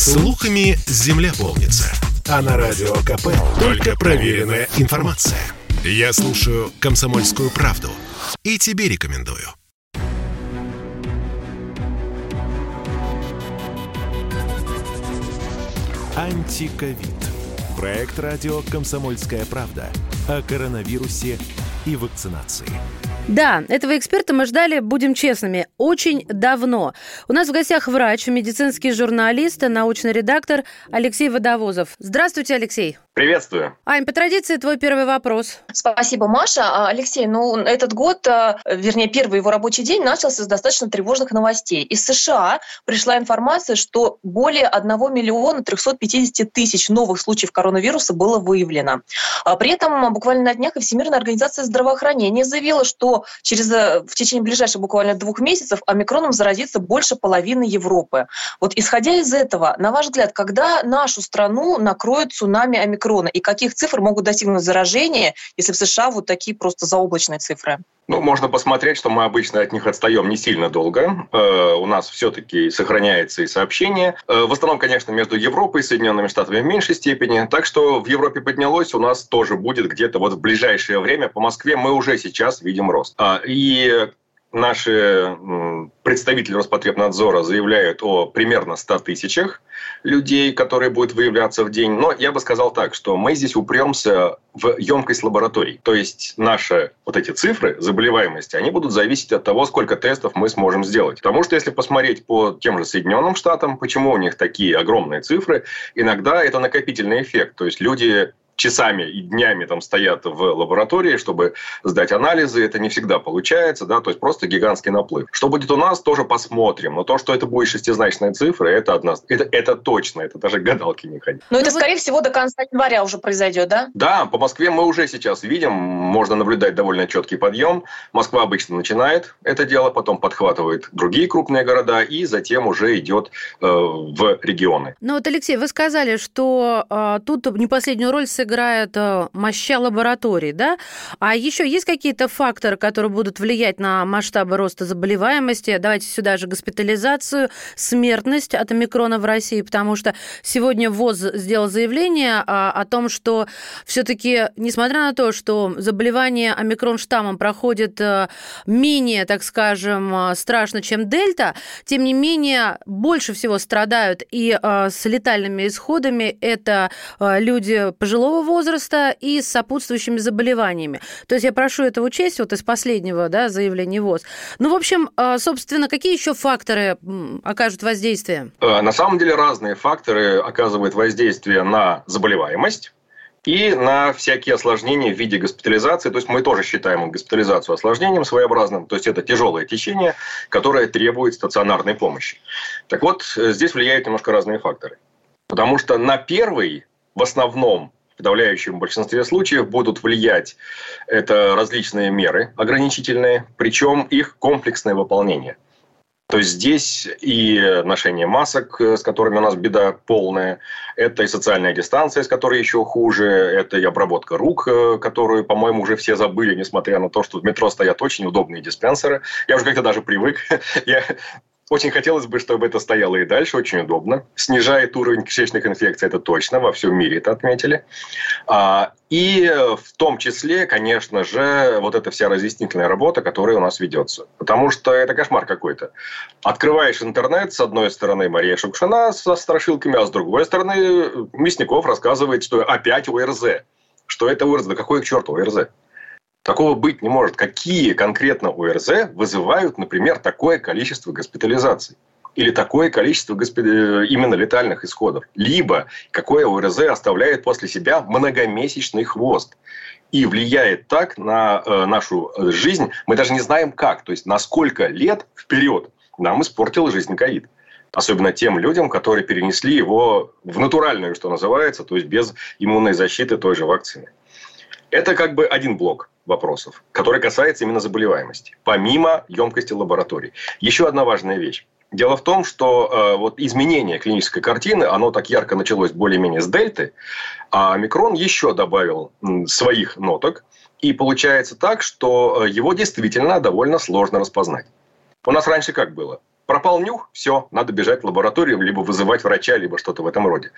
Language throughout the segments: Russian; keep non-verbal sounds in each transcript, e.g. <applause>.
Слухами земля полнится. А на радио КП только проверенная информация. Я слушаю «Комсомольскую правду» и тебе рекомендую. Антиковид. Проект радио «Комсомольская правда» о коронавирусе и вакцинации. Да, этого эксперта мы ждали, будем честными, очень давно. У нас в гостях врач, медицинский журналист, научный редактор Алексей Водовозов. Здравствуйте, Алексей. Приветствую. Ань, по традиции твой первый вопрос. Спасибо, Маша. А, Алексей, ну этот год, а, вернее первый его рабочий день начался с достаточно тревожных новостей. Из США пришла информация, что более 1 миллиона 350 тысяч новых случаев коронавируса было выявлено. А при этом буквально на днях и Всемирная организация здравоохранения заявила, что через, э, в течение ближайших буквально двух месяцев омикроном заразится больше половины Европы. Вот исходя из этого, на ваш взгляд, когда нашу страну накроет цунами омикрона? Омикрона и каких цифр могут достигнуть заражения, если в США вот такие просто заоблачные цифры? Ну, можно посмотреть, что мы обычно от них отстаем не сильно долго. Э, у нас все-таки сохраняется и сообщение. Э, в основном, конечно, между Европой и Соединенными Штатами в меньшей степени. Так что в Европе поднялось, у нас тоже будет где-то вот в ближайшее время. По Москве мы уже сейчас видим рост. А, и наши представители Роспотребнадзора заявляют о примерно 100 тысячах людей, которые будут выявляться в день. Но я бы сказал так, что мы здесь упремся в емкость лабораторий. То есть наши вот эти цифры заболеваемости, они будут зависеть от того, сколько тестов мы сможем сделать. Потому что если посмотреть по тем же Соединенным Штатам, почему у них такие огромные цифры, иногда это накопительный эффект. То есть люди часами и днями там стоят в лаборатории, чтобы сдать анализы. Это не всегда получается, да, то есть просто гигантский наплыв. Что будет у нас, тоже посмотрим. Но то, что это будет шестизначная цифра, это одна, это, это точно, это даже гадалки не ходить. Но это, скорее всего, до конца января уже произойдет, да? Да, по Москве мы уже сейчас видим, можно наблюдать довольно четкий подъем. Москва обычно начинает это дело, потом подхватывает другие крупные города и затем уже идет э, в регионы. Ну вот, Алексей, вы сказали, что э, тут не последнюю роль сыграет играет э, моща лабораторий, да? А еще есть какие-то факторы, которые будут влиять на масштабы роста заболеваемости? Давайте сюда же госпитализацию, смертность от омикрона в России, потому что сегодня ВОЗ сделал заявление о, о том, что все-таки, несмотря на то, что заболевание омикрон штаммом проходит э, менее, так скажем, э, страшно, чем дельта, тем не менее больше всего страдают и с летальными исходами это люди пожилого возраста и с сопутствующими заболеваниями. То есть я прошу это учесть вот из последнего да, заявления ВОЗ. Ну, в общем, а, собственно, какие еще факторы окажут воздействие? Э, на самом деле разные факторы оказывают воздействие на заболеваемость и на всякие осложнения в виде госпитализации. То есть мы тоже считаем госпитализацию осложнением своеобразным. То есть это тяжелое течение, которое требует стационарной помощи. Так вот, э, здесь влияют немножко разные факторы. Потому что на первый в основном подавляющем большинстве случаев будут влиять это различные меры ограничительные, причем их комплексное выполнение. То есть здесь и ношение масок, с которыми у нас беда полная, это и социальная дистанция, с которой еще хуже, это и обработка рук, которую, по-моему, уже все забыли, несмотря на то, что в метро стоят очень удобные диспенсеры. Я уже как-то даже привык. <laughs> Я очень хотелось бы, чтобы это стояло и дальше, очень удобно. Снижает уровень кишечных инфекций, это точно, во всем мире это отметили. А, и в том числе, конечно же, вот эта вся разъяснительная работа, которая у нас ведется. Потому что это кошмар какой-то. Открываешь интернет, с одной стороны Мария Шукшина со страшилками, а с другой стороны Мясников рассказывает, что опять ОРЗ. Что это ОРЗ? Да какой к черту ОРЗ? Такого быть не может. Какие конкретно ОРЗ вызывают, например, такое количество госпитализаций? Или такое количество госпи... Э, именно летальных исходов? Либо какое ОРЗ оставляет после себя многомесячный хвост? и влияет так на э, нашу жизнь, мы даже не знаем как, то есть на сколько лет вперед нам испортил жизнь ковид. Особенно тем людям, которые перенесли его в натуральную, что называется, то есть без иммунной защиты той же вакцины. Это как бы один блок вопросов, который касается именно заболеваемости, помимо емкости лабораторий. Еще одна важная вещь. Дело в том, что э, вот изменение клинической картины, оно так ярко началось более-менее с дельты, а микрон еще добавил своих ноток, и получается так, что э, его действительно довольно сложно распознать. У нас раньше как было? пропал нюх, все, надо бежать в лабораторию, либо вызывать врача, либо что-то в этом роде.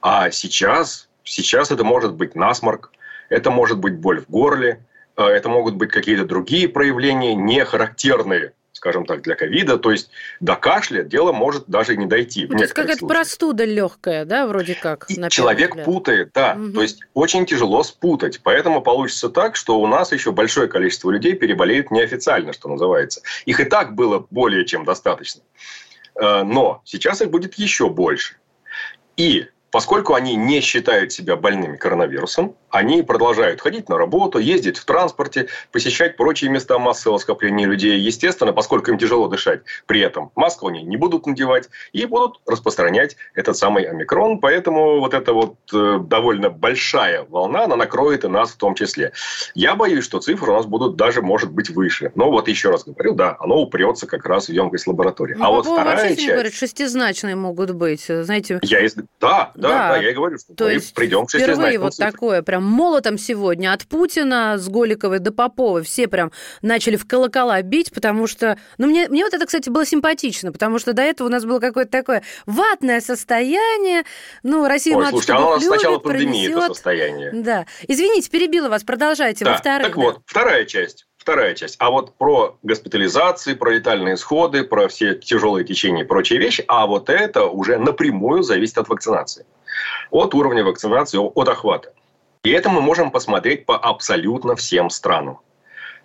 А сейчас, сейчас это может быть насморк, это может быть боль в горле, это могут быть какие-то другие проявления, не характерные скажем так, для ковида. То есть до кашля дело может даже не дойти. Ну, это какая-то простуда легкая, да, вроде как? И человек взгляд. путает, да. Угу. То есть очень тяжело спутать. Поэтому получится так, что у нас еще большое количество людей переболеют неофициально, что называется. Их и так было более чем достаточно. Э, но сейчас их будет еще больше. И Поскольку они не считают себя больными коронавирусом, они продолжают ходить на работу, ездить в транспорте, посещать прочие места массового скопления людей. Естественно, поскольку им тяжело дышать, при этом маску они не будут надевать и будут распространять этот самый омикрон. Поэтому вот эта вот э, довольно большая волна, она накроет и нас в том числе. Я боюсь, что цифры у нас будут даже, может быть, выше. Но вот еще раз говорю, да, оно упрется как раз в емкость лаборатории. Ну, а вот вторая часть... говорят, шестизначные могут быть, знаете. Я, да, да, да, да, я и говорю, что То мы есть придем к впервые вот такое, прям молотом сегодня от Путина с Голиковой до Поповой все прям начали в колокола бить, потому что... Ну, мне, мне вот это, кстати, было симпатично, потому что до этого у нас было какое-то такое ватное состояние. Ну, Россия Ой, слушайте, оно у нас сначала пандемии это состояние. Да. Извините, перебила вас, продолжайте. Да. Во-вторых, так да. вот, вторая часть вторая часть. А вот про госпитализации, про летальные исходы, про все тяжелые течения и прочие вещи, а вот это уже напрямую зависит от вакцинации от уровня вакцинации, от охвата. И это мы можем посмотреть по абсолютно всем странам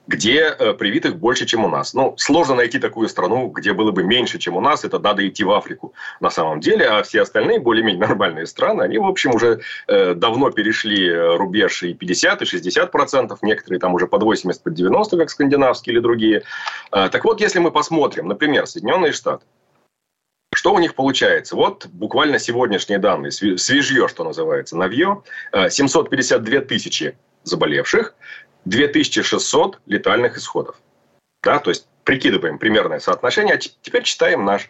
где э, привитых больше, чем у нас. Ну, сложно найти такую страну, где было бы меньше, чем у нас. Это надо идти в Африку на самом деле. А все остальные более-менее нормальные страны, они, в общем, уже э, давно перешли рубеж и 50, и 60 процентов. Некоторые там уже под 80, под 90, как скандинавские или другие. Э, так вот, если мы посмотрим, например, Соединенные Штаты. Что у них получается? Вот буквально сегодняшние данные, свежье, что называется, новье. 752 э, тысячи заболевших, 2600 летальных исходов. Да, то есть прикидываем примерное соотношение. А теперь читаем наш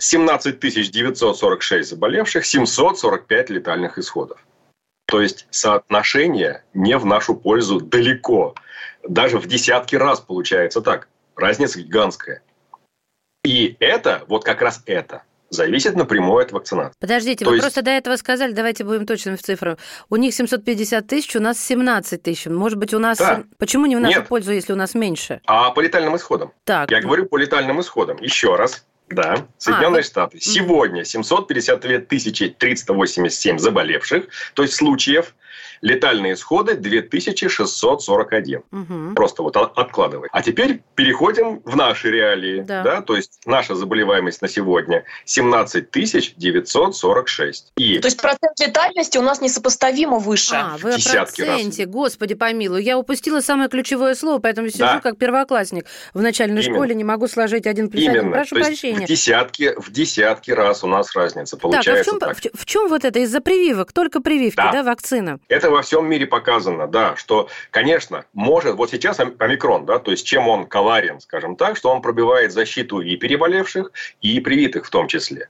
17 946 заболевших, 745 летальных исходов. То есть соотношение не в нашу пользу далеко. Даже в десятки раз получается так. Разница гигантская. И это, вот как раз это, зависит напрямую от вакцинации. Подождите, То вы есть... просто до этого сказали, давайте будем точными в цифрах. У них 750 тысяч, у нас 17 тысяч. Может быть, у нас... Да. Почему не в нашу Нет. пользу, если у нас меньше? А по летальным исходам. Так. Я говорю по летальным исходам. Еще раз. Да, Соединенные а, Штаты. Сегодня 752 тысячи 387 заболевших, то есть случаев, Летальные исходы 2641. Угу. Просто вот откладывай. А теперь переходим в наши реалии. Да. Да? То есть наша заболеваемость на сегодня 17 946. И... То есть процент летальности у нас несопоставимо выше. А, вы о проценте. Раз. Господи помилуй. Я упустила самое ключевое слово, поэтому сижу да. как первоклассник в начальной Именно. школе, не могу сложить один плюс Именно. один. Прошу То прощения. В десятки, в десятки раз у нас разница получается. Так, а в чем, так. В, в чем вот это? Из-за прививок? Только прививки, да, да вакцина? Это во всем мире показано, да, что, конечно, может, вот сейчас омикрон, да, то есть чем он коварен, скажем так, что он пробивает защиту и переболевших, и привитых в том числе.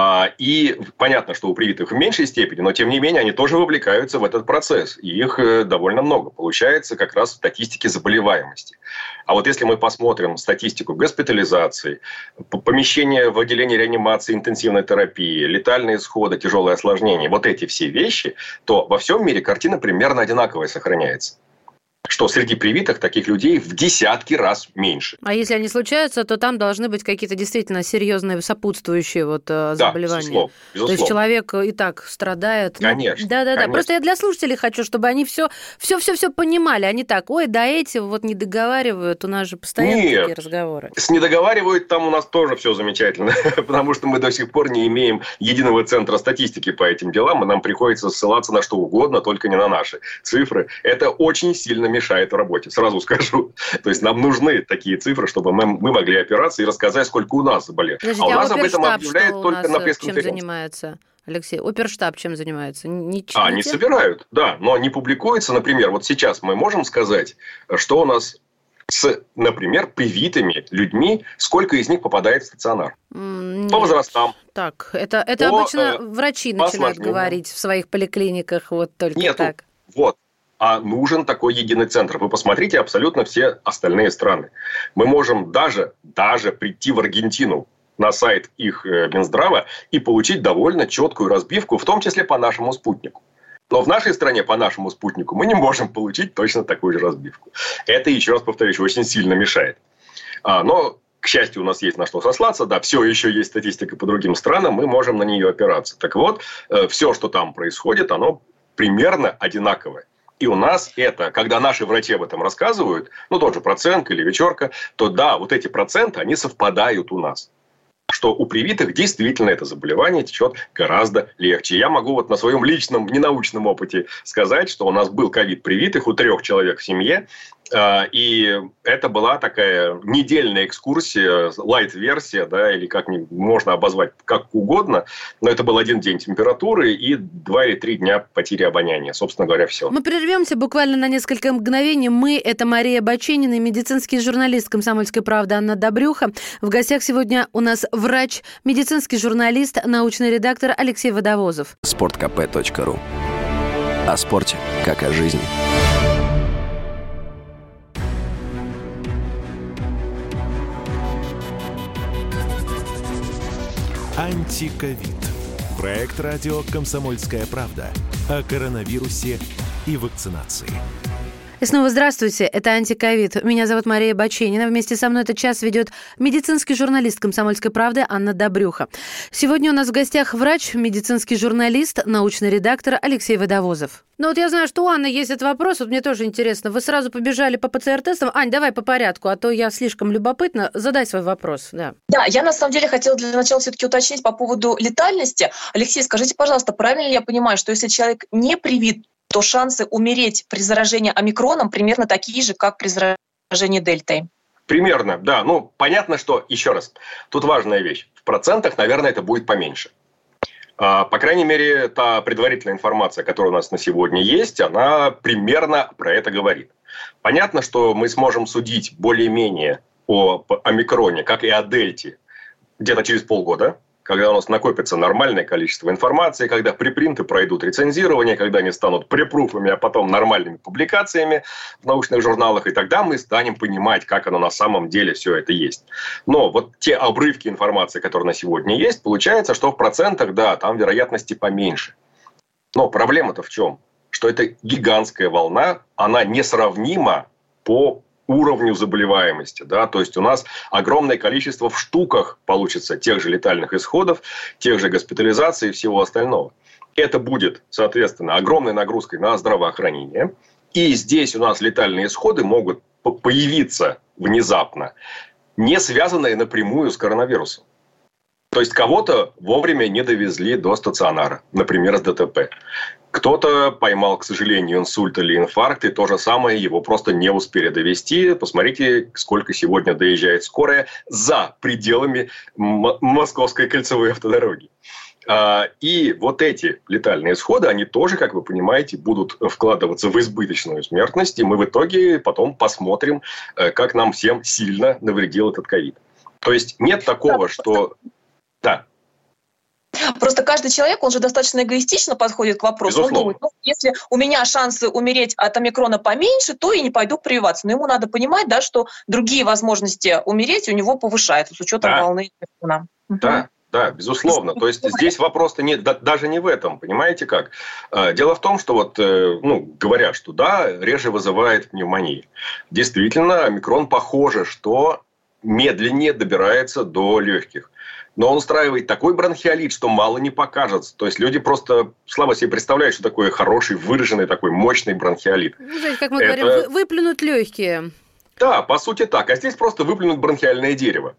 А, и понятно, что у привитых в меньшей степени, но тем не менее они тоже вовлекаются в этот процесс. И их э, довольно много. Получается как раз в статистике заболеваемости. А вот если мы посмотрим статистику госпитализации, помещение в отделении реанимации, интенсивной терапии, летальные исходы, тяжелые осложнения, вот эти все вещи, то во всем мире картина примерно одинаковая сохраняется что среди привитых таких людей в десятки раз меньше. А если они случаются, то там должны быть какие-то действительно серьезные сопутствующие вот э, заболевания. Да, безусловно, безусловно. То есть человек и так страдает. Конечно. Да, да, да. Просто я для слушателей хочу, чтобы они все, все, все, все понимали. Они так, ой, да эти вот не договаривают, у нас же постоянно Нет, такие разговоры. С не договаривают там у нас тоже все замечательно, <laughs> потому что мы до сих пор не имеем единого центра статистики по этим делам, и нам приходится ссылаться на что угодно, только не на наши цифры. Это очень сильно мешает в работе, сразу <laughs> скажу. То есть нам нужны такие цифры, чтобы мы, мы могли опираться и рассказать, сколько у нас заболело. Подождите, а у нас а об этом объявляют только на пресс-конференции. Чем занимается? Алексей, оперштаб чем занимается? Ничего а, они собирают, да, но не публикуется, например, вот сейчас мы можем сказать, что у нас с, например, привитыми людьми, сколько из них попадает в стационар. Нет. По возрастам. Так, это, это по, обычно э, врачи начинают говорить в своих поликлиниках, вот только Нету. так. Вот, а нужен такой единый центр. Вы посмотрите абсолютно все остальные страны. Мы можем даже, даже прийти в Аргентину на сайт их э, Минздрава и получить довольно четкую разбивку, в том числе по нашему спутнику. Но в нашей стране по нашему спутнику мы не можем получить точно такую же разбивку. Это, еще раз повторюсь, очень сильно мешает. А, но к счастью, у нас есть на что сослаться, да, все еще есть статистика по другим странам, мы можем на нее опираться. Так вот, э, все, что там происходит, оно примерно одинаковое. И у нас это, когда наши врачи об этом рассказывают, ну, тот же процент или вечерка, то да, вот эти проценты, они совпадают у нас что у привитых действительно это заболевание течет гораздо легче. Я могу вот на своем личном ненаучном опыте сказать, что у нас был ковид привитых у трех человек в семье, и это была такая недельная экскурсия, лайт-версия, да, или как можно обозвать как угодно. Но это был один день температуры и два или три дня потери обоняния. Собственно говоря, все. Мы прервемся буквально на несколько мгновений. Мы – это Мария Баченина, медицинский журналист «Комсомольской правды» Анна Добрюха. В гостях сегодня у нас врач, медицинский журналист, научный редактор Алексей Водовозов. Спорткп.ру О спорте, как о жизни. Антиковид. Проект радио «Комсомольская правда» о коронавирусе и вакцинации. И снова здравствуйте, это «Антиковид». Меня зовут Мария Баченина. Вместе со мной этот час ведет медицинский журналист «Комсомольской правды» Анна Добрюха. Сегодня у нас в гостях врач, медицинский журналист, научный редактор Алексей Водовозов. Ну вот я знаю, что у Анны есть этот вопрос, вот мне тоже интересно. Вы сразу побежали по ПЦР-тестам. Ань, давай по порядку, а то я слишком любопытна. Задай свой вопрос, да. Да, я на самом деле хотела для начала все-таки уточнить по поводу летальности. Алексей, скажите, пожалуйста, правильно ли я понимаю, что если человек не привит то шансы умереть при заражении омикроном примерно такие же, как при заражении дельтой. Примерно, да. Ну, понятно, что, еще раз, тут важная вещь. В процентах, наверное, это будет поменьше. А, по крайней мере, та предварительная информация, которая у нас на сегодня есть, она примерно про это говорит. Понятно, что мы сможем судить более-менее о омикроне, как и о дельте, где-то через полгода, когда у нас накопится нормальное количество информации, когда припринты пройдут рецензирование, когда они станут препруфами, а потом нормальными публикациями в научных журналах, и тогда мы станем понимать, как оно на самом деле все это есть. Но вот те обрывки информации, которые на сегодня есть, получается, что в процентах, да, там вероятности поменьше. Но проблема-то в чем? Что это гигантская волна, она несравнима по уровню заболеваемости. Да? То есть у нас огромное количество в штуках получится тех же летальных исходов, тех же госпитализаций и всего остального. Это будет, соответственно, огромной нагрузкой на здравоохранение. И здесь у нас летальные исходы могут появиться внезапно, не связанные напрямую с коронавирусом. То есть кого-то вовремя не довезли до стационара, например, с ДТП. Кто-то поймал, к сожалению, инсульт или инфаркт, и то же самое его просто не успели довести. Посмотрите, сколько сегодня доезжает скорая за пределами Московской кольцевой автодороги. А, и вот эти летальные исходы, они тоже, как вы понимаете, будут вкладываться в избыточную смертность, и мы в итоге потом посмотрим, э, как нам всем сильно навредил этот ковид. То есть нет такого, что... Да. Просто каждый человек, он же достаточно эгоистично подходит к вопросу. Безусловно. Он думает, ну, если у меня шансы умереть от омикрона поменьше, то и не пойду прививаться. Но ему надо понимать, да, что другие возможности умереть у него повышаются с учетом да. волны омикрона. Да, да, безусловно. То есть здесь вопрос-то не, да, даже не в этом, понимаете как? А, дело в том, что вот, э, ну, говорят, что да, реже вызывает пневмонии. Действительно, омикрон похоже, что медленнее добирается до легких но он устраивает такой бронхиолит, что мало не покажется. То есть люди просто слабо себе представляют, что такое хороший, выраженный, такой мощный бронхиолит. Ну, знаете, как мы Это... говорим, выплюнуть легкие. Да, по сути так. А здесь просто выплюнуть бронхиальное дерево.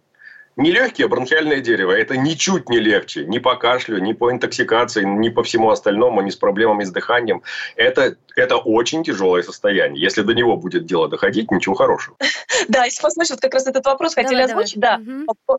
Не легкие, а бронхиальное дерево. Это ничуть не легче. Ни по кашлю, ни по интоксикации, ни по всему остальному, ни с проблемами с дыханием. Это, это очень тяжелое состояние. Если до него будет дело доходить, ничего хорошего. <laughs> Да, если послушать, вот как раз этот вопрос хотели озвучить. Да,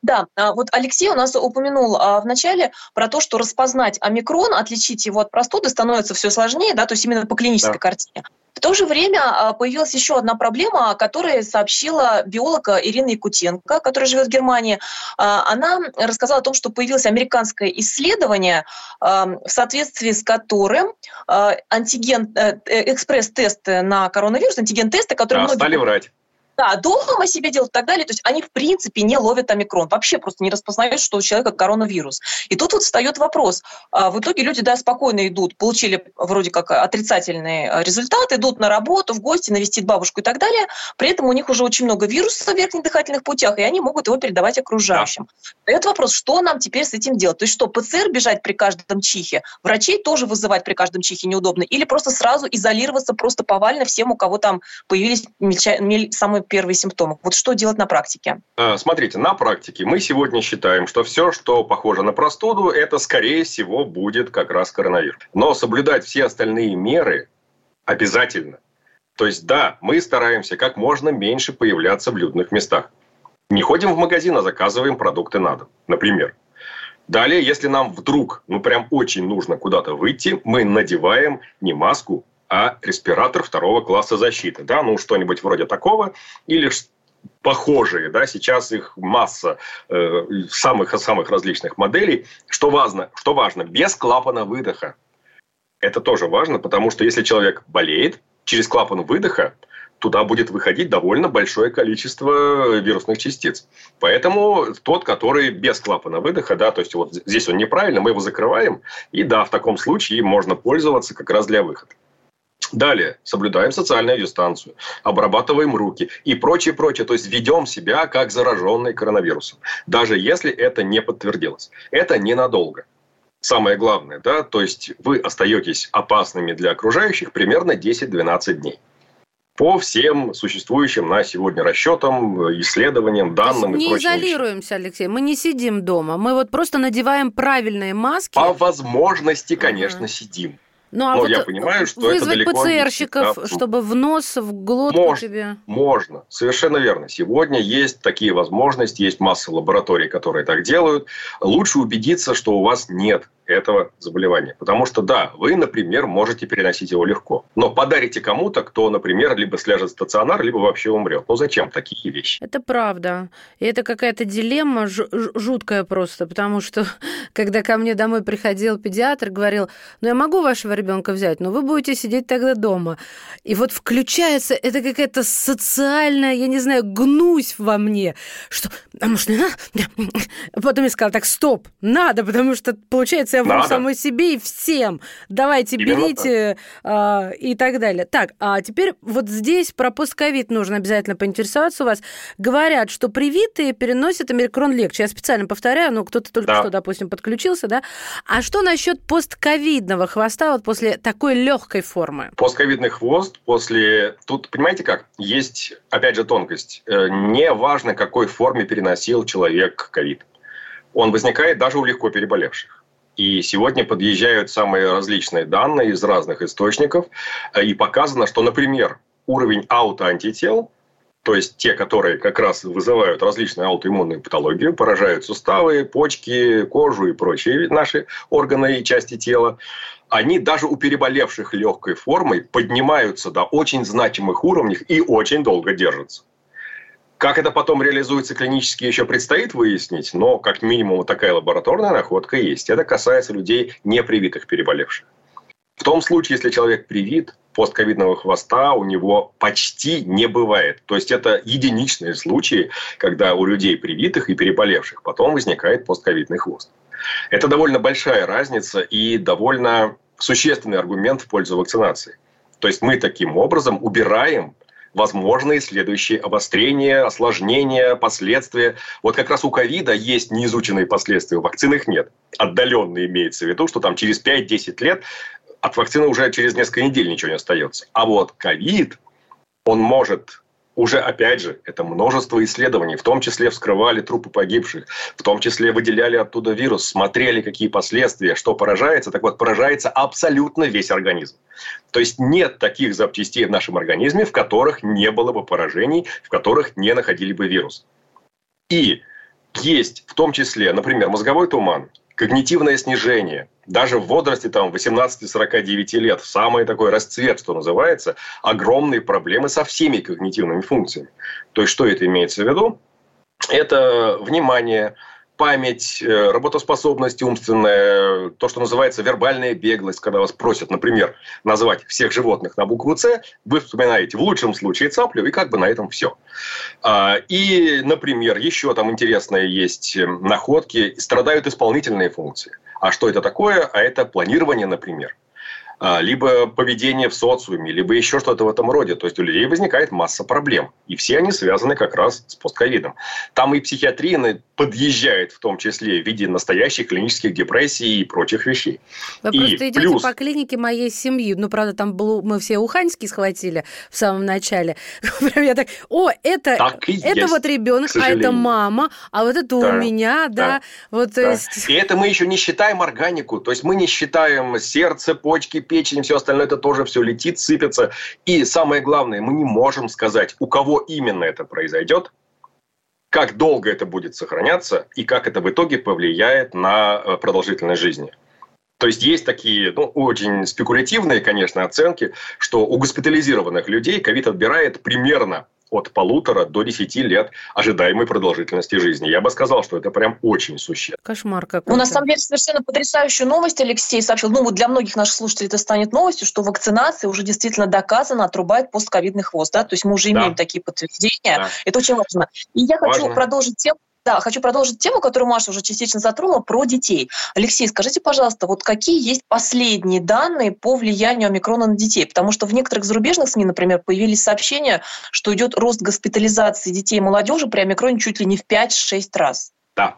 да. А, вот Алексей у нас упомянул а, в начале про то, что распознать омикрон, отличить его от простуды становится все сложнее, да, то есть именно по клинической картине. В то же время а, появилась еще одна проблема, о которой сообщила биолог Ирина Якутенко, которая живет в Германии. Она рассказала о том, что появилось американское исследование, в соответствии с которым антиген, э, экспресс-тесты на коронавирус, антиген-тесты, которые... Да, многие... стали врать да, дома себе делать и так далее. То есть они, в принципе, не ловят омикрон. Вообще просто не распознают, что у человека коронавирус. И тут вот встает вопрос. А, в итоге люди, да, спокойно идут, получили вроде как отрицательный э, результат, идут на работу, в гости, навестить бабушку и так далее. При этом у них уже очень много вирусов в верхних дыхательных путях, и они могут его передавать окружающим. Да. Это вопрос, что нам теперь с этим делать? То есть что, ПЦР бежать при каждом чихе? Врачей тоже вызывать при каждом чихе неудобно? Или просто сразу изолироваться просто повально всем, у кого там появились самые первые симптомы. Вот что делать на практике? А, смотрите, на практике мы сегодня считаем, что все, что похоже на простуду, это, скорее всего, будет как раз коронавирус. Но соблюдать все остальные меры обязательно. То есть, да, мы стараемся как можно меньше появляться в людных местах. Не ходим в магазин, а заказываем продукты на дом, например. Далее, если нам вдруг, ну прям очень нужно куда-то выйти, мы надеваем не маску, а респиратор второго класса защиты. Да? Ну, что-нибудь вроде такого. Или похожие, да, сейчас их масса э, самых самых различных моделей. Что важно, что важно, без клапана выдоха. Это тоже важно, потому что если человек болеет, через клапан выдоха туда будет выходить довольно большое количество вирусных частиц. Поэтому тот, который без клапана выдоха, да, то есть вот здесь он неправильно, мы его закрываем, и да, в таком случае можно пользоваться как раз для выхода. Далее, соблюдаем социальную дистанцию, обрабатываем руки и прочее, прочее. То есть ведем себя как зараженный коронавирусом, даже если это не подтвердилось. Это ненадолго. Самое главное, да, то есть вы остаетесь опасными для окружающих примерно 10-12 дней по всем существующим на сегодня расчетам, исследованиям, данным не и прочим. Не изолируемся, Алексей, мы не сидим дома, мы вот просто надеваем правильные маски. По возможности, конечно, ага. сидим. Ну, а Но вот я понимаю, что вызвать это далеко ПЦРщиков, не чтобы в нос, в глотку можно, тебе... Можно, совершенно верно. Сегодня есть такие возможности, есть масса лабораторий, которые так делают. Лучше убедиться, что у вас нет этого заболевания. Потому что, да, вы, например, можете переносить его легко. Но подарите кому-то, кто, например, либо сляжет в стационар, либо вообще умрет. Ну зачем такие вещи? Это правда. И это какая-то дилемма жуткая просто, потому что <laughs> когда ко мне домой приходил педиатр, говорил, ну я могу вашего ребенка взять, но вы будете сидеть тогда дома. И вот включается это какая-то социальная, я не знаю, гнусь во мне, что, а может, не надо? <laughs> Потом я сказала, так, стоп, надо, потому что, получается, я вру самой себе и всем. Давайте, Именно берите а, и так далее. Так, а теперь вот здесь про постковид нужно обязательно поинтересоваться у вас. Говорят, что привитые переносят омикрон легче. Я специально повторяю, ну, кто-то только да. что, допустим, подключился, да? А что насчет постковидного хвоста вот после такой легкой формы? Постковидный хвост после... Тут, понимаете как? Есть, опять же, тонкость. Э, не важно, какой форме переносил человек ковид. Он возникает даже у легко переболевших. И сегодня подъезжают самые различные данные из разных источников. Э, и показано, что, например, уровень аутоантител, то есть те, которые как раз вызывают различные аутоиммунные патологии, поражают суставы, почки, кожу и прочие наши органы и части тела, они даже у переболевших легкой формой поднимаются до очень значимых уровней и очень долго держатся. Как это потом реализуется клинически, еще предстоит выяснить, но как минимум такая лабораторная находка есть. Это касается людей, не привитых переболевших. В том случае, если человек привит, постковидного хвоста у него почти не бывает. То есть это единичные случаи, когда у людей привитых и переболевших потом возникает постковидный хвост. Это довольно большая разница и довольно существенный аргумент в пользу вакцинации. То есть мы таким образом убираем возможные следующие обострения, осложнения, последствия. Вот как раз у ковида есть неизученные последствия, у вакцин их нет. Отдаленно имеется в виду, что там через 5-10 лет от вакцины уже через несколько недель ничего не остается. А вот ковид, он может уже, опять же, это множество исследований, в том числе вскрывали трупы погибших, в том числе выделяли оттуда вирус, смотрели, какие последствия, что поражается. Так вот, поражается абсолютно весь организм. То есть нет таких запчастей в нашем организме, в которых не было бы поражений, в которых не находили бы вирус. И есть в том числе, например, мозговой туман, когнитивное снижение, даже в возрасте там 18-49 лет, самый такой расцвет, что называется, огромные проблемы со всеми когнитивными функциями. То есть, что это имеется в виду? Это внимание, память, э, работоспособность умственная, то, что называется вербальная беглость, когда вас просят, например, назвать всех животных на букву «С», вы вспоминаете в лучшем случае цаплю, и как бы на этом все. А, и, например, еще там интересные есть э, находки, страдают исполнительные функции. А что это такое? А это планирование, например. А, либо поведение в социуме, либо еще что-то в этом роде. То есть у людей возникает масса проблем. И все они связаны как раз с постковидом. Там и психиатрия подъезжает в том числе в виде настоящих клинических депрессий и прочих вещей. Вы и просто идете плюс... по клинике моей семьи. Ну, правда, там был, мы все уханьский схватили в самом начале. <laughs> Я так, о, это, так это есть, вот ребенок, а это мама, а вот это да, у меня, да. да. Вот, да. Есть... И это мы еще не считаем органику. То есть мы не считаем сердце, почки, печень, все остальное, это тоже все летит, сыпется. И самое главное, мы не можем сказать, у кого именно это произойдет, как долго это будет сохраняться и как это в итоге повлияет на э, продолжительность жизни. То есть есть такие ну, очень спекулятивные, конечно, оценки, что у госпитализированных людей ковид отбирает примерно от полутора до десяти лет ожидаемой продолжительности жизни. Я бы сказал, что это прям очень существенно. Кошмар какой-то. Ну, на самом деле, совершенно потрясающую новость Алексей сообщил. Ну, вот для многих наших слушателей это станет новостью, что вакцинация уже действительно доказана отрубает постковидный хвост. Да? То есть мы уже имеем да. такие подтверждения. Да. Это очень важно. И я хочу важно. продолжить тему да, хочу продолжить тему, которую Маша уже частично затронула, про детей. Алексей, скажите, пожалуйста, вот какие есть последние данные по влиянию омикрона на детей? Потому что в некоторых зарубежных СМИ, например, появились сообщения, что идет рост госпитализации детей и молодежи при омикроне чуть ли не в 5-6 раз. Да,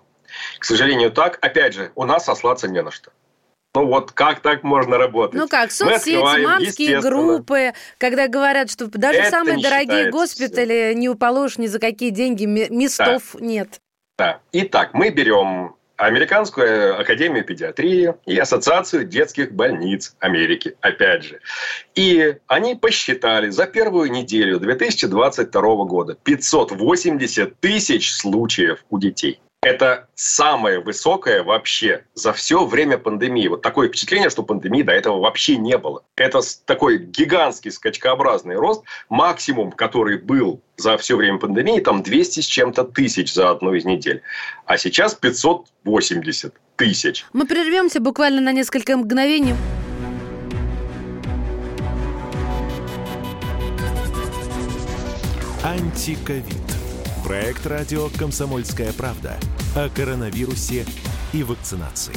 к сожалению, так. Опять же, у нас сослаться не на что. Ну вот как так можно работать? Ну как, соцсети, мамские группы, когда говорят, что даже Это самые дорогие госпитали не положишь ни за какие деньги, местов да. нет. Да. Итак, мы берем Американскую академию педиатрии и Ассоциацию детских больниц Америки, опять же. И они посчитали за первую неделю 2022 года 580 тысяч случаев у детей. Это самое высокое вообще за все время пандемии. Вот такое впечатление, что пандемии до этого вообще не было. Это такой гигантский скачкообразный рост. Максимум, который был за все время пандемии, там 200 с чем-то тысяч за одну из недель. А сейчас 580 тысяч. Мы прервемся буквально на несколько мгновений. Антиковид. Проект радио «Комсомольская правда» о коронавирусе и вакцинации.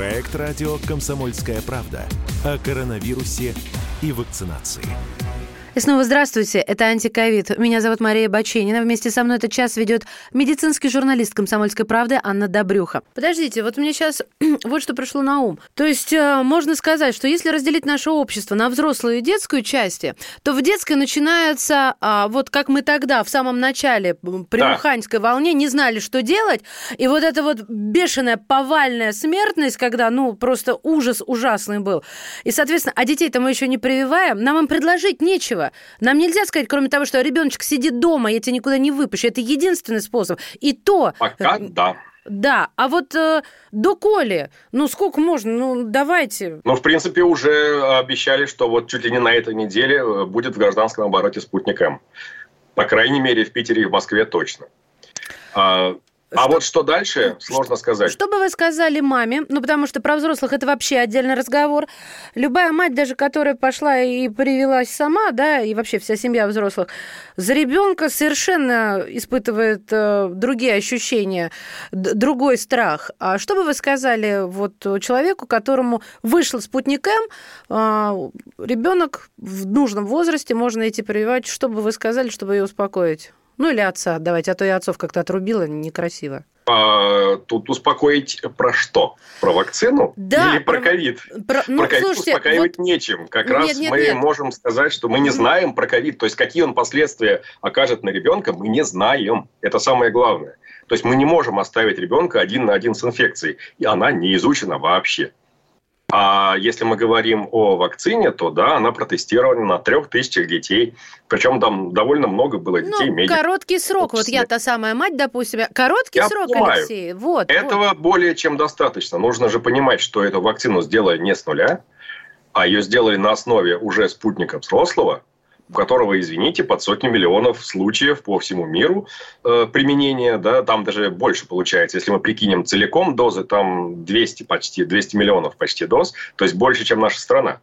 Проект радио «Комсомольская правда» о коронавирусе и вакцинации. И снова здравствуйте, это «Антиковид». Меня зовут Мария Баченина. Вместе со мной этот час ведет медицинский журналист «Комсомольской правды» Анна Добрюха. Подождите, вот мне сейчас <clears throat> вот что пришло на ум. То есть э, можно сказать, что если разделить наше общество на взрослую и детскую части, то в детской начинается, а, вот как мы тогда, в самом начале, при да. Уханьской волне, не знали, что делать, и вот эта вот бешеная повальная смертность, когда, ну, просто ужас ужасный был. И, соответственно, а детей-то мы еще не прививаем, нам им предложить нечего нечего. Нам нельзя сказать, кроме того, что ребеночек сидит дома, я тебя никуда не выпущу. Это единственный способ. И то... Пока да. Да, а вот э, до Коли, ну сколько можно, ну давайте. Ну, в принципе, уже обещали, что вот чуть ли не на этой неделе э, будет в гражданском обороте «Спутник М». По крайней мере, в Питере и в Москве точно. А, А вот что дальше, сложно сказать. Что бы вы сказали маме? Ну, потому что про взрослых это вообще отдельный разговор. Любая мать, даже которая пошла и привелась сама, да, и вообще вся семья взрослых, за ребенка совершенно испытывает э, другие ощущения, другой страх. А что бы вы сказали вот человеку, которому вышел спутник М, э, ребенок в нужном возрасте, можно идти прививать, что бы вы сказали, чтобы ее успокоить? Ну или отца, давайте, а то и отцов как-то отрубило, некрасиво. А, тут успокоить про что? Про вакцину да, или про ковид? Про, ну, про ковид слушайте, успокаивать вот... нечем. Как нет, раз нет, мы нет. можем сказать, что мы не знаем про ковид. То есть какие он последствия окажет на ребенка, мы не знаем. Это самое главное. То есть мы не можем оставить ребенка один на один с инфекцией. И она не изучена вообще. А если мы говорим о вакцине, то да, она протестирована на трех тысячах детей. Причем там довольно много было детей. Ну, медиков, короткий срок. Вот я та самая мать, допустим. Короткий я срок, понимаю. Алексей. Вот, Этого вот. более чем достаточно. Нужно же понимать, что эту вакцину сделали не с нуля, а ее сделали на основе уже спутника взрослого, у которого, извините, под сотни миллионов случаев по всему миру э, применения, да, там даже больше получается. Если мы прикинем целиком дозы, там 200 почти, 200 миллионов почти доз, то есть больше, чем наша страна.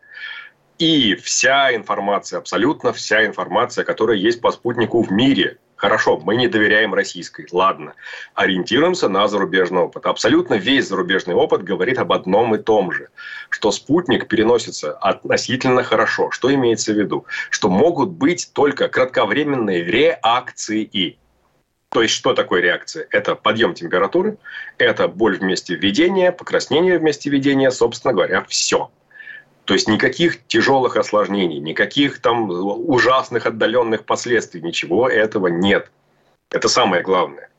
И вся информация, абсолютно вся информация, которая есть по спутнику в мире, Хорошо, мы не доверяем российской. Ладно. Ориентируемся на зарубежный опыт. Абсолютно весь зарубежный опыт говорит об одном и том же. Что спутник переносится относительно хорошо. Что имеется в виду? Что могут быть только кратковременные реакции. То есть, что такое реакция? Это подъем температуры, это боль вместе введения, покраснение вместе введения, собственно говоря, все. То есть никаких тяжелых осложнений, никаких там ужасных отдаленных последствий, ничего этого нет. Это самое главное.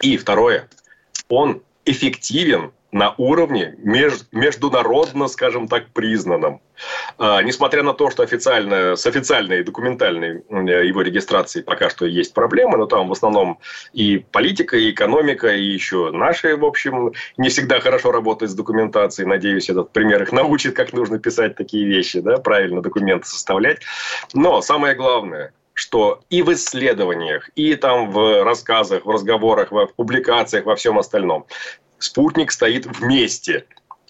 И второе, он эффективен на уровне меж, международно, скажем так, признанном. А, несмотря на то, что официально, с официальной документальной его регистрацией пока что есть проблемы, но там в основном и политика, и экономика, и еще наши, в общем, не всегда хорошо работают с документацией. Надеюсь, этот пример их научит, как нужно писать такие вещи, да, правильно документы составлять. Но самое главное, что и в исследованиях, и там в рассказах, в разговорах, в публикациях, во всем остальном спутник стоит вместе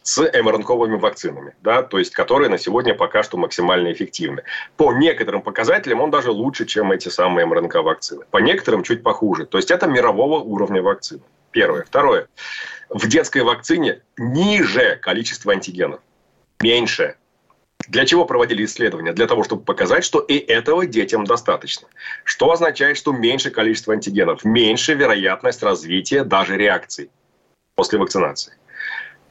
с мРНКовыми вакцинами, да, то есть которые на сегодня пока что максимально эффективны. По некоторым показателям он даже лучше, чем эти самые МРНК-вакцины. По некоторым чуть похуже. То есть это мирового уровня вакцины. Первое. Второе. В детской вакцине ниже количество антигенов. Меньше. Для чего проводили исследования? Для того, чтобы показать, что и этого детям достаточно. Что означает, что меньше количество антигенов, меньше вероятность развития даже реакций после вакцинации.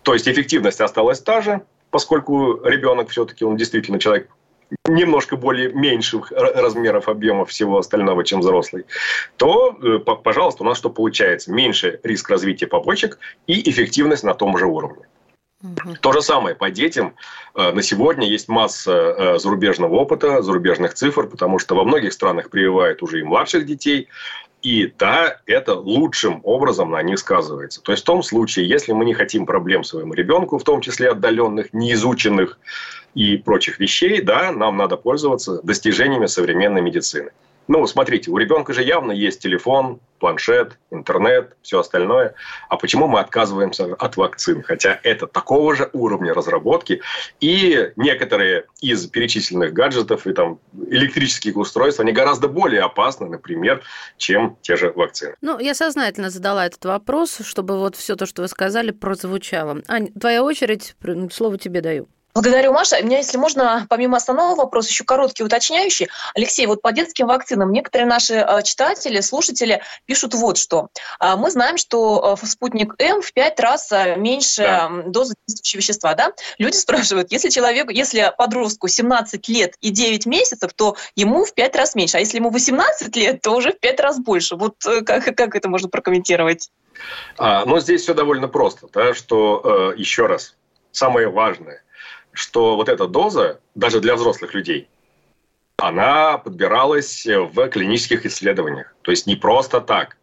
То есть эффективность осталась та же, поскольку ребенок все-таки, он действительно человек немножко более меньших размеров, объемов всего остального, чем взрослый, то, э, пожалуйста, у нас что получается? Меньше риск развития побочек и эффективность на том же уровне. Угу. То же самое по детям. Э, на сегодня есть масса э, зарубежного опыта, зарубежных цифр, потому что во многих странах прививают уже и младших детей, и да, это лучшим образом на них сказывается. То есть в том случае, если мы не хотим проблем своему ребенку, в том числе отдаленных, неизученных и прочих вещей, да, нам надо пользоваться достижениями современной медицины. Ну, смотрите, у ребенка же явно есть телефон, планшет, интернет, все остальное. А почему мы отказываемся от вакцин? Хотя это такого же уровня разработки. И некоторые из перечисленных гаджетов и там электрических устройств, они гораздо более опасны, например, чем те же вакцины. Ну, я сознательно задала этот вопрос, чтобы вот все то, что вы сказали, прозвучало. Ань, твоя очередь, слово тебе даю. Благодарю, Маша. У меня, если можно, помимо основного вопроса, еще короткий уточняющий. Алексей, вот по детским вакцинам некоторые наши э, читатели, слушатели пишут вот что. А, мы знаем, что э, спутник М в пять раз э, меньше да. дозы действующего вещества. Да? Люди <laughs> спрашивают, если человеку, если подростку 17 лет и 9 месяцев, то ему в пять раз меньше. А если ему 18 лет, то уже в пять раз больше. Вот как, как это можно прокомментировать? А, ну, здесь все довольно просто. Да, что, э, еще раз, самое важное что вот эта доза, даже для взрослых людей, она подбиралась в клинических исследованиях. То есть не просто так.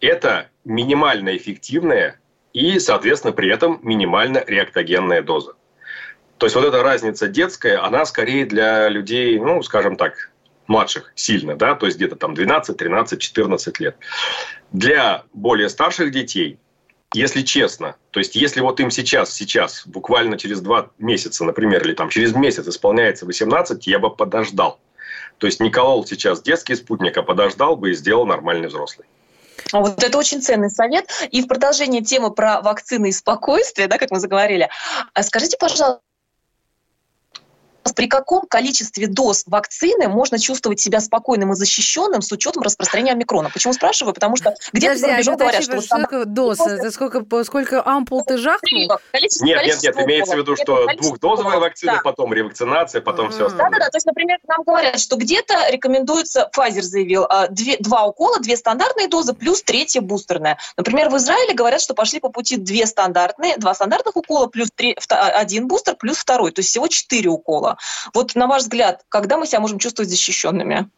Это минимально эффективная и, соответственно, при этом минимально реактогенная доза. То есть вот эта разница детская, она скорее для людей, ну, скажем так, младших сильно, да, то есть где-то там 12, 13, 14 лет. Для более старших детей если честно, то есть если вот им сейчас, сейчас, буквально через два месяца, например, или там через месяц исполняется 18, я бы подождал. То есть не колол сейчас детский спутник, а подождал бы и сделал нормальный взрослый. Вот это очень ценный совет. И в продолжение темы про вакцины и спокойствие, да, как мы заговорили, а скажите, пожалуйста, при каком количестве доз вакцины можно чувствовать себя спокойным и защищенным с учетом распространения омикрона? Почему спрашиваю? Потому что где-то за рубежом говорят, что... Сколько доз? Это сколько, сколько ампул ты жахнул? Количество, нет, нет, нет, имеется в виду, что двухдозовая вакцина, да. потом ревакцинация, потом все остальное. Да-да-да, то есть, например, нам говорят, что где-то рекомендуется, Pfizer заявил, а, две, два укола, две стандартные дозы плюс третья бустерная. Например, в Израиле говорят, что пошли по пути две стандартные, два стандартных укола плюс три, один бустер плюс второй, то есть всего четыре укола. Вот на ваш взгляд, когда мы себя можем чувствовать защищенными?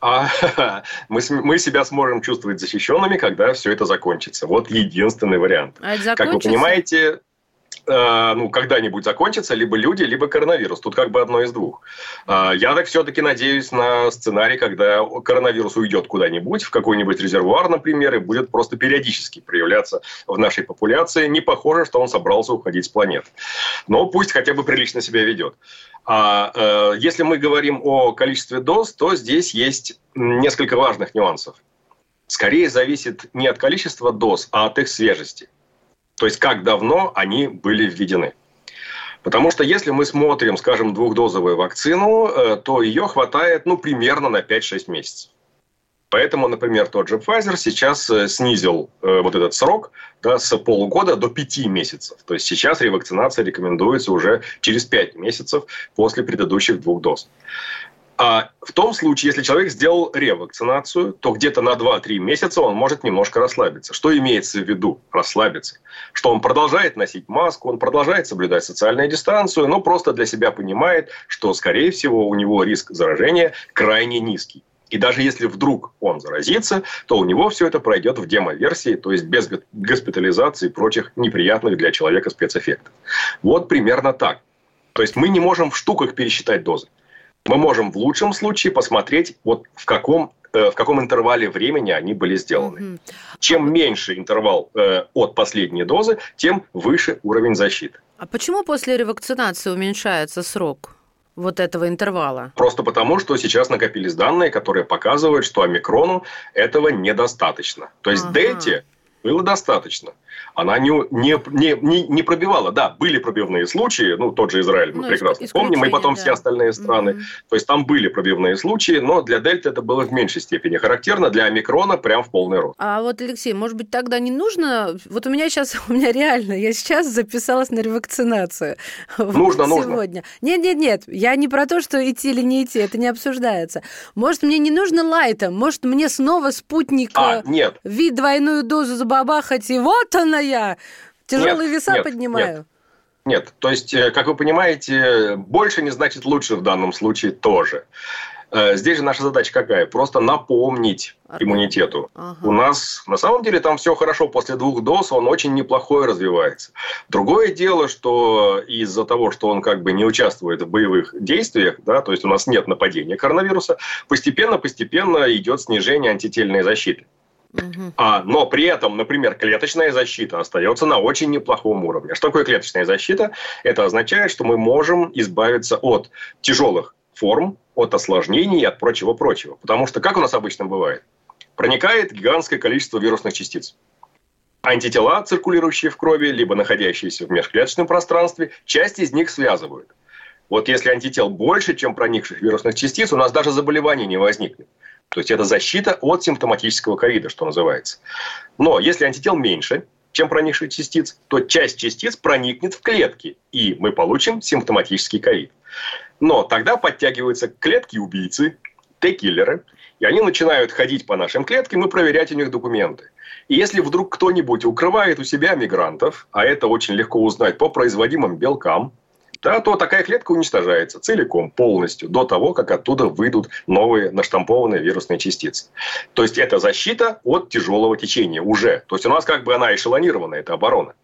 А, <laughs> мы, мы себя сможем чувствовать защищенными, когда все это закончится. Вот единственный вариант. А это как вы понимаете, ну, когда-нибудь закончится либо люди, либо коронавирус. Тут как бы одно из двух. Э, я так все-таки надеюсь на сценарий, когда коронавирус уйдет куда-нибудь, в какой-нибудь резервуар, например, и будет просто периодически проявляться в нашей популяции. Не похоже, что он собрался уходить с планеты. Но пусть хотя бы прилично себя ведет. А э, если мы говорим о количестве доз, то здесь есть несколько важных нюансов. Скорее зависит не от количества доз, а от их свежести. То есть как давно они были введены. Потому что если мы смотрим, скажем, двухдозовую вакцину, э, то ее хватает ну, примерно на 5-6 месяцев. Поэтому, например, тот же Pfizer сейчас э, снизил э, вот этот срок да, с полугода до 5 месяцев. То есть сейчас ревакцинация рекомендуется уже через 5 месяцев после предыдущих двух доз. А в том случае, если человек сделал ревакцинацию, то где-то на 2-3 месяца он может немножко расслабиться. Что имеется в виду расслабиться? Что он продолжает носить маску, он продолжает соблюдать социальную дистанцию, но просто для себя понимает, что, скорее всего, у него риск заражения крайне низкий. И даже если вдруг он заразится, то у него все это пройдет в демо-версии, то есть без госпитализации и прочих неприятных для человека спецэффектов. Вот примерно так. То есть мы не можем в штуках пересчитать дозы мы можем в лучшем случае посмотреть, вот в каком э, в каком интервале времени они были сделаны. Угу. Чем меньше интервал э, от последней дозы, тем выше уровень защиты. А почему после ревакцинации уменьшается срок? вот этого интервала? Просто потому, что сейчас накопились данные, которые показывают, что омикрону этого недостаточно. То есть ага. дельте было достаточно она не, не, не, не пробивала. Да, были пробивные случаи, ну, тот же Израиль, мы ну, прекрасно помним, и потом да. все остальные страны. Mm-hmm. То есть там были пробивные случаи, но для дельты это было в меньшей степени характерно, для омикрона прям в полный рост. А вот, Алексей, может быть, тогда не нужно... Вот у меня сейчас, <laughs> у меня реально, я сейчас записалась на ревакцинацию. <laughs> Нужно, вот сегодня. Нет, нет, нет, я не про то, что идти или не идти, это не обсуждается. Может, мне не нужно лайта, может, мне снова спутник... А, нет. Вид двойную дозу забабахать, и вот она я тяжелые нет, веса нет, поднимаю. Нет. Нет, то есть, э, как вы понимаете, больше не значит лучше в данном случае тоже. Э, здесь же наша задача какая? Просто напомнить иммунитету. Ага. У нас на самом деле там все хорошо. После двух доз он очень неплохой развивается. Другое дело, что из-за того, что он как бы не участвует в боевых действиях, да, то есть у нас нет нападения коронавируса, постепенно-постепенно идет снижение антительной защиты. А, но при этом, например, клеточная защита остается на очень неплохом уровне. Что такое клеточная защита? Это означает, что мы можем избавиться от тяжелых форм, от осложнений и от прочего-прочего. Потому что, как у нас обычно бывает, проникает гигантское количество вирусных частиц. Антитела, циркулирующие в крови, либо находящиеся в межклеточном пространстве, часть из них связывают. Вот если антител больше, чем проникших вирусных частиц, у нас даже заболеваний не возникнет. То есть это защита от симптоматического ковида, что называется. Но если антител меньше, чем проникших частиц, то часть частиц проникнет в клетки, и мы получим симптоматический ковид. Но тогда подтягиваются клетки-убийцы, Т-киллеры, и они начинают ходить по нашим клеткам и проверять у них документы. И если вдруг кто-нибудь укрывает у себя мигрантов, а это очень легко узнать по производимым белкам, да, то такая клетка уничтожается целиком, полностью, до того, как оттуда выйдут новые наштампованные вирусные частицы. То есть это защита от тяжелого течения уже. То есть у нас как бы она эшелонирована, эта оборона.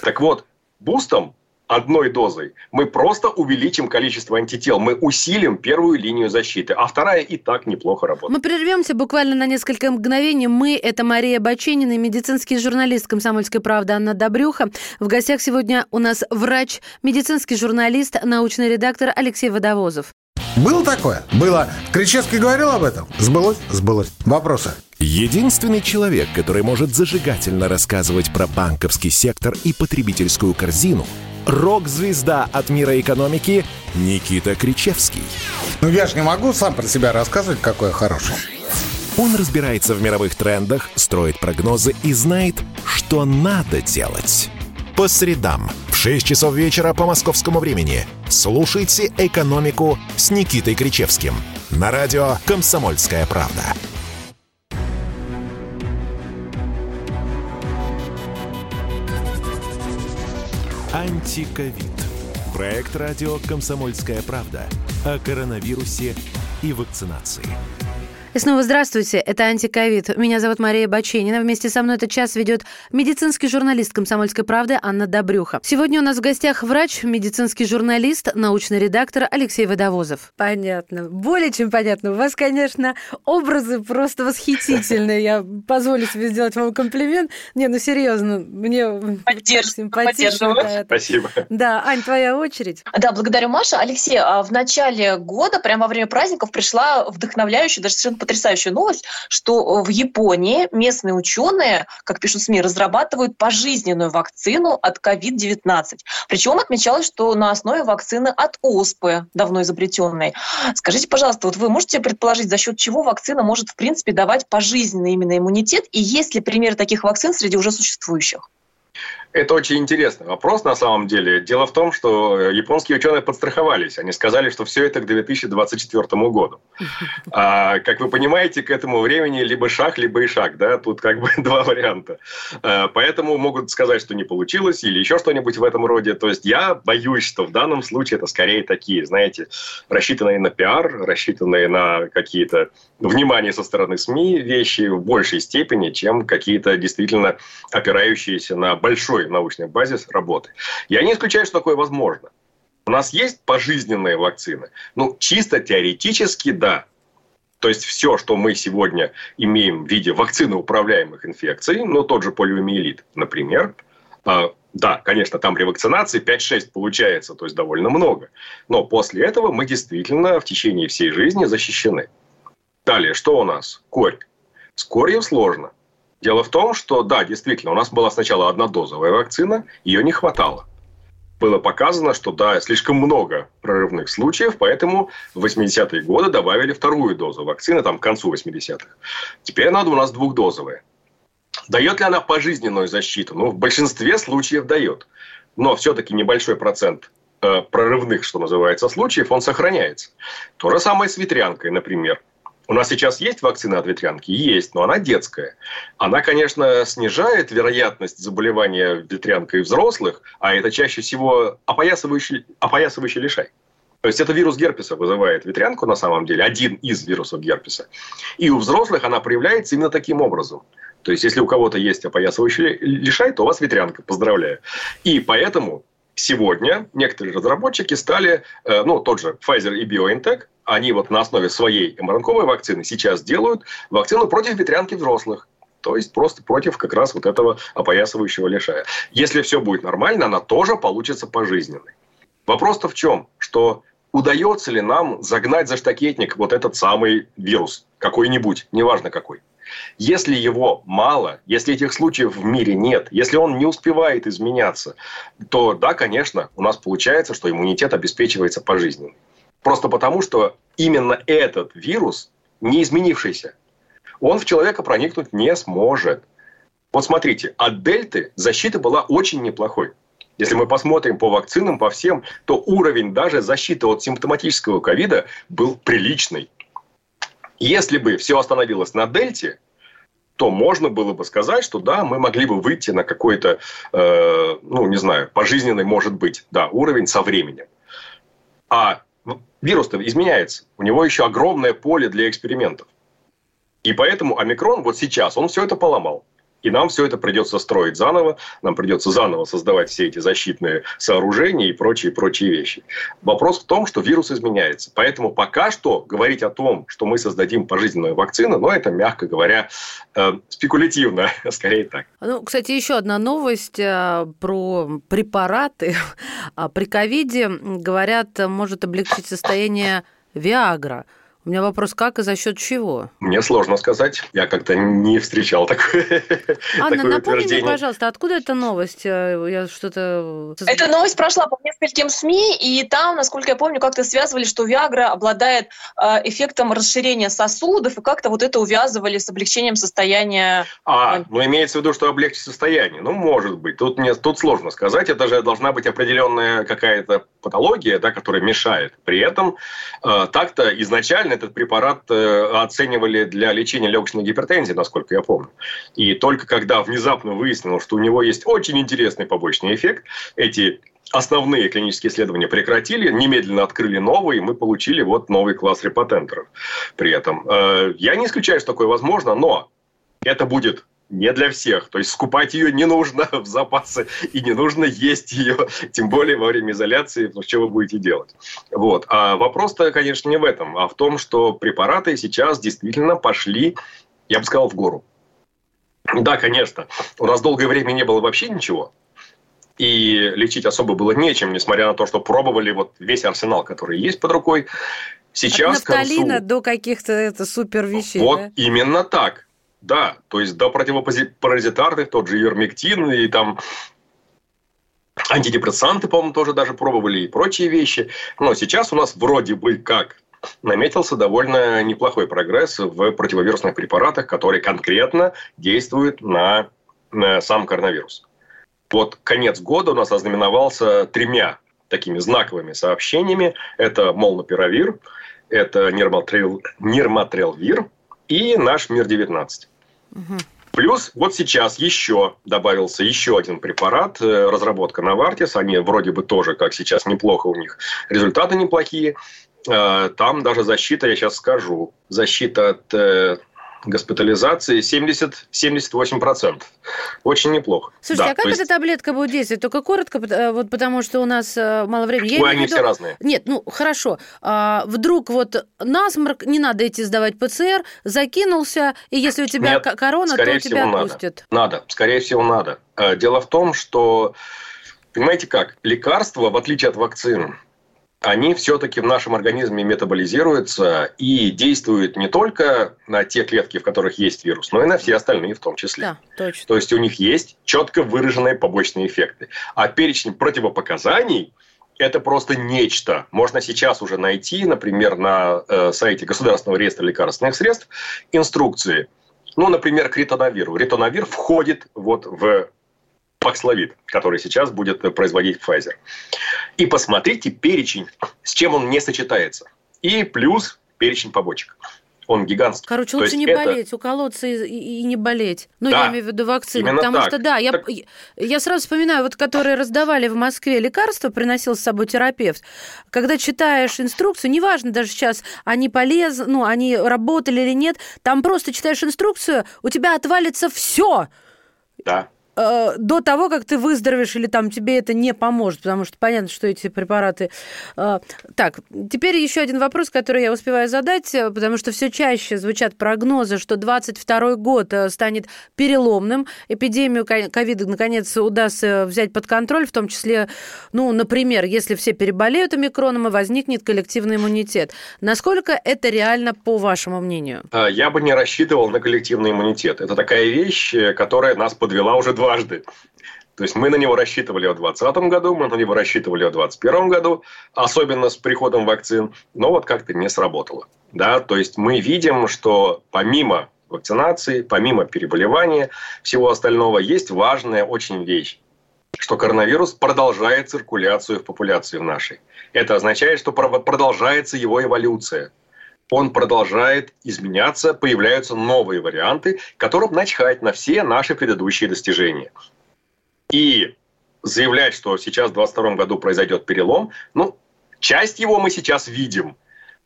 Так вот, бустом одной дозой мы просто увеличим количество антител, мы усилим первую линию защиты, а вторая и так неплохо работает. Мы прервемся буквально на несколько мгновений. Мы – это Мария Баченина, медицинский журналист «Комсомольской правды» Анна Добрюха. В гостях сегодня у нас врач, медицинский журналист, научный редактор Алексей Водовозов. Было такое? Было. Кричевский говорил об этом? Сбылось? Сбылось. Вопросы? Единственный человек, который может зажигательно рассказывать про банковский сектор и потребительскую корзину – рок-звезда от мира экономики Никита Кричевский. Ну я же не могу сам про себя рассказывать, какой я хороший. Он разбирается в мировых трендах, строит прогнозы и знает, что надо делать. По средам в 6 часов вечера по московскому времени слушайте «Экономику» с Никитой Кричевским на радио «Комсомольская правда». Антиковид. Проект радио «Комсомольская правда» о коронавирусе и вакцинации. И снова здравствуйте, это «Антиковид». Меня зовут Мария Баченина. Вместе со мной этот час ведет медицинский журналист «Комсомольской правды» Анна Добрюха. Сегодня у нас в гостях врач, медицинский журналист, научный редактор Алексей Водовозов. Понятно. Более чем понятно. У вас, конечно, образы просто восхитительные. Я позволю себе сделать вам комплимент. Не, ну серьезно, мне симпатично. Спасибо. Да, Ань, твоя очередь. Да, благодарю, Маша. Алексей, а в начале года, прямо во время праздников, пришла вдохновляющая, даже совершенно потрясающая новость, что э, в Японии местные ученые, как пишут СМИ, разрабатывают пожизненную вакцину от COVID-19. Причем отмечалось, что на основе вакцины от оспы, давно изобретенной. Скажите, пожалуйста, вот вы можете предположить, за счет чего вакцина может, в принципе, давать пожизненный именно иммунитет? И есть ли примеры таких вакцин среди уже существующих? Это очень интересный вопрос на самом деле. Дело в том, что японские ученые подстраховались. Они сказали, что все это к 2024 году. <laughs> А, как вы понимаете, к этому времени либо шаг, либо и шаг. Да? Тут как бы <laughs> два варианта. А, поэтому могут сказать, что не получилось или еще что-нибудь в этом роде. То есть я боюсь, что в данном случае это скорее такие, знаете, рассчитанные на пиар, рассчитанные на какие-то внимание со стороны СМИ вещи в большей степени, чем какие-то действительно опирающиеся на большой большой научный базис работы. Я не исключаю, что такое возможно. У нас есть пожизненные вакцины? Ну, чисто теоретически, да. То есть все, что мы сегодня имеем в виде вакцины управляемых инфекций, ну, тот же полиомиелит, например, а, да, конечно, там при вакцинации 5-6 получается, то есть довольно много. Но после этого мы действительно в течение всей жизни защищены. Далее, что у нас? Корь. С корью сложно. Дело в том, что, да, действительно, у нас была сначала однодозовая вакцина, ее не хватало. Было показано, что, да, слишком много прорывных случаев, поэтому в 80-е годы добавили вторую дозу вакцины, там, к концу 80-х. Теперь надо у нас двухдозовая. Дает ли она пожизненную защиту? Ну, в большинстве случаев дает. Но все-таки небольшой процент э, прорывных, что называется, случаев, он сохраняется. То же самое с ветрянкой, например. У нас сейчас есть вакцина от ветрянки? Есть, но она детская. Она, конечно, снижает вероятность заболевания ветрянкой взрослых, а это чаще всего опоясывающий, опоясывающий лишай. То есть это вирус герпеса вызывает ветрянку на самом деле, один из вирусов герпеса. И у взрослых она проявляется именно таким образом. То есть если у кого-то есть опоясывающий лишай, то у вас ветрянка, поздравляю. И поэтому сегодня некоторые разработчики стали, э, ну, тот же Pfizer и BioNTech, они вот на основе своей мРНКовой вакцины сейчас делают вакцину против ветрянки взрослых. То есть просто против как раз вот этого опоясывающего лишая. Если все будет нормально, она тоже получится пожизненной. Вопрос-то в чем? Что удается ли нам загнать за штакетник вот этот самый вирус, какой-нибудь, неважно какой. Если его мало, если этих случаев в мире нет, если он не успевает изменяться, то да, конечно, у нас получается, что иммунитет обеспечивается пожизненно. Просто потому, что именно этот вирус, не изменившийся, он в человека проникнуть не сможет. Вот смотрите, от дельты защита была очень неплохой. Если мы посмотрим по вакцинам, по всем, то уровень даже защиты от симптоматического ковида был приличный. Если бы все остановилось на дельте, то можно было бы сказать, что да, мы могли бы выйти на какой-то, э, ну, не знаю, пожизненный, может быть, да, уровень со временем. А вирус-то изменяется. У него еще огромное поле для экспериментов. И поэтому омикрон вот сейчас, он все это поломал. И нам все это придется строить заново, нам придется заново создавать все эти защитные сооружения и прочие, прочие вещи. Вопрос в том, что вирус изменяется. Поэтому пока что говорить о том, что мы создадим пожизненную вакцину, ну, это, мягко говоря, э, спекулятивно, <laughs> скорее так. Ну, кстати, еще одна новость э, про препараты. <laughs> А при ковиде, говорят, может облегчить состояние Виагра – у меня вопрос, как и за счет чего? Мне сложно сказать. Я как-то не встречал такое, <laughs> Анна, такое напомни мне, пожалуйста, откуда эта новость? Э, я что-то... Эта новость прошла по нескольким СМИ, и там, насколько я помню, как-то связывали, что Виагра обладает э, эффектом расширения сосудов, и как-то вот это увязывали с облегчением состояния... А, ну имеется в виду, что облегчить состояние. Ну, может быть. Тут, мне, тут сложно сказать. Это же должна быть определенная какая-то патология, да, которая мешает. При этом э, так-то изначально этот препарат э, оценивали для лечения легочной гипертензии, насколько я помню. И только когда внезапно выяснилось, что у него есть очень интересный побочный эффект, эти основные клинические исследования прекратили, немедленно открыли новые, и мы получили вот новый класс репатентеров при этом. Э, я не исключаю, что такое возможно, но это будет не для всех. То есть скупать ее не нужно <laughs> в запасы и не нужно есть ее, тем более во время изоляции, ну, что вы будете делать. Вот. А вопрос-то, конечно, не в этом, а в том, что препараты сейчас действительно пошли, я бы сказал, в гору. Да, конечно, у нас долгое время не было вообще ничего, и лечить особо было нечем, несмотря на то, что пробовали вот весь арсенал, который есть под рукой. Сейчас От нафталина концу... до каких-то это супер вещей. Вот да? именно так. Да, то есть до противопаразитарных, тот же ермектин и там антидепрессанты, по-моему, тоже даже пробовали и прочие вещи. Но сейчас у нас вроде бы как наметился довольно неплохой прогресс в противовирусных препаратах, которые конкретно действуют на, на сам коронавирус. Вот конец года у нас ознаменовался тремя такими знаковыми сообщениями. Это молнопиравир, это нирматрелвир и наш МИР-19. Плюс вот сейчас еще добавился еще один препарат, э, разработка Novartis. Они вроде бы тоже, как сейчас, неплохо у них. Результаты неплохие. Э, там даже защита, я сейчас скажу, защита от э, госпитализации 70-78%. Очень неплохо. Слушайте, да, а как есть... эта таблетка будет действовать? Только коротко, э, вот потому что у нас э, мало времени. Ой, они виду... все разные. Нет, ну хорошо. А, вдруг вот насморк, не надо идти сдавать ПЦР, закинулся, и если у тебя Нет, корона, то тебя отпустят. Надо. надо, скорее всего, надо. Э, дело в том, что, понимаете как, лекарства, в отличие от вакцин, они все-таки в нашем организме метаболизируются и действуют не только на те клетки, в которых есть вирус, но и на все остальные в том числе. Да, точно. То есть у них есть четко выраженные побочные эффекты. А перечень противопоказаний это просто нечто. Можно сейчас уже найти, например, на э, сайте Государственного реестра лекарственных средств инструкции. Ну, например, к ритонавиру. Ритонавир входит вот в Паксловид, который сейчас будет производить Pfizer. И посмотрите перечень, с чем он не сочетается. И плюс перечень побочек он гигантский. Короче, лучше не это... болеть, уколоться и, и, и не болеть. Ну, да, я имею в виду вакцину. Потому так. что, да, я, так... я сразу вспоминаю, вот которые раздавали в Москве лекарства, приносил с собой терапевт. Когда читаешь инструкцию, неважно даже сейчас, они полезны, ну, они работали или нет, там просто читаешь инструкцию, у тебя отвалится все. Да. Э, до того, как ты выздоровеешь, или там тебе это не поможет, потому что понятно, что эти препараты... Э, так, теперь еще один вопрос, который я успеваю задать, э, потому что все чаще звучат прогнозы, что 22 год станет переломным, эпидемию ковида наконец удастся взять под контроль, в том числе, ну, например, если все переболеют омикроном и возникнет коллективный иммунитет. Насколько это реально, по вашему мнению? Я бы не рассчитывал на коллективный иммунитет. Это такая вещь, которая нас подвела уже дважды. То есть мы на него рассчитывали в 2020 году, мы на него рассчитывали в 2021 году, особенно с приходом вакцин, но вот как-то не сработало. Да? То есть мы видим, что помимо вакцинации, помимо переболевания, всего остального, есть важная очень вещь что коронавирус продолжает циркуляцию в популяции в нашей. Это означает, что продолжается его эволюция он продолжает изменяться, появляются новые варианты, которым начхать на все наши предыдущие достижения. И заявлять, что сейчас в 2022 году произойдет перелом, ну, часть его мы сейчас видим.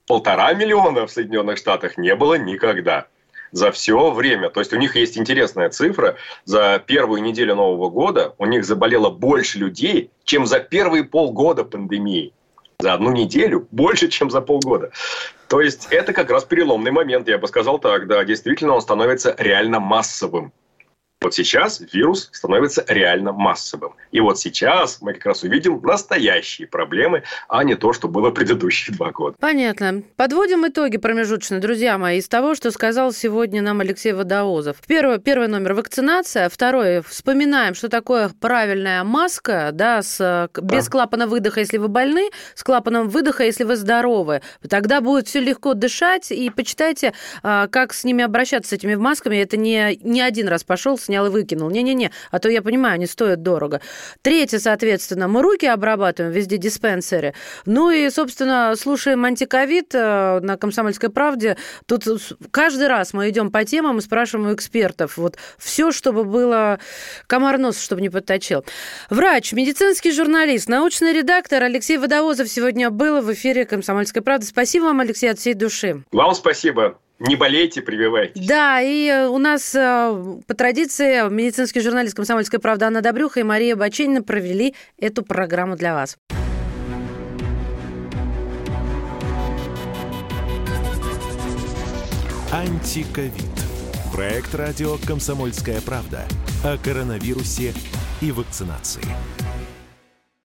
Полтора миллиона в Соединенных Штатах не было никогда. за все время. То есть у них есть интересная цифра. За первую неделю Нового года у них заболело больше людей, чем за первые полгода пандемии. За одну неделю больше, чем за полгода. То есть это как раз переломный момент, я бы сказал так, да, действительно он становится реально массовым. Вот сейчас вирус становится реально массовым. И вот сейчас мы как раз увидим настоящие проблемы, а не то, что было предыдущие два года. Понятно. Подводим итоги промежуточные, друзья мои, из того, что сказал сегодня нам Алексей Водоозов. Первый, первый номер – вакцинация. Второй – вспоминаем, что такое правильная маска, да, с, без да. клапана выдоха, если вы больны, с клапаном выдоха, если вы здоровы. Тогда будет все легко дышать. И почитайте, а, как с ними обращаться, с этими масками. Это не, не один раз пошел, снял и выкинул. Не-не-не, а то я понимаю, они стоят дорого. Третье, соответственно, мы руки обрабатываем везде диспенсеры. Ну и, собственно, слушаем антиковид э, на «Комсомольской правде». Тут каждый раз мы идем по темам и спрашиваем у экспертов. Вот все, чтобы было комар нос, чтобы не подточил. Врач, медицинский журналист, научный редактор Алексей Водовозов сегодня был в эфире «Комсомольской правды». Спасибо вам, Алексей, от всей души. Вам спасибо. Не болейте, прививайтесь. Да, и э, у нас э, по традиции медицинский журналист «Комсомольская правда» Анна Добрюха и Мария Баченина провели эту программу для вас. Антиковид. Проект радио «Комсомольская правда» о коронавирусе и вакцинации.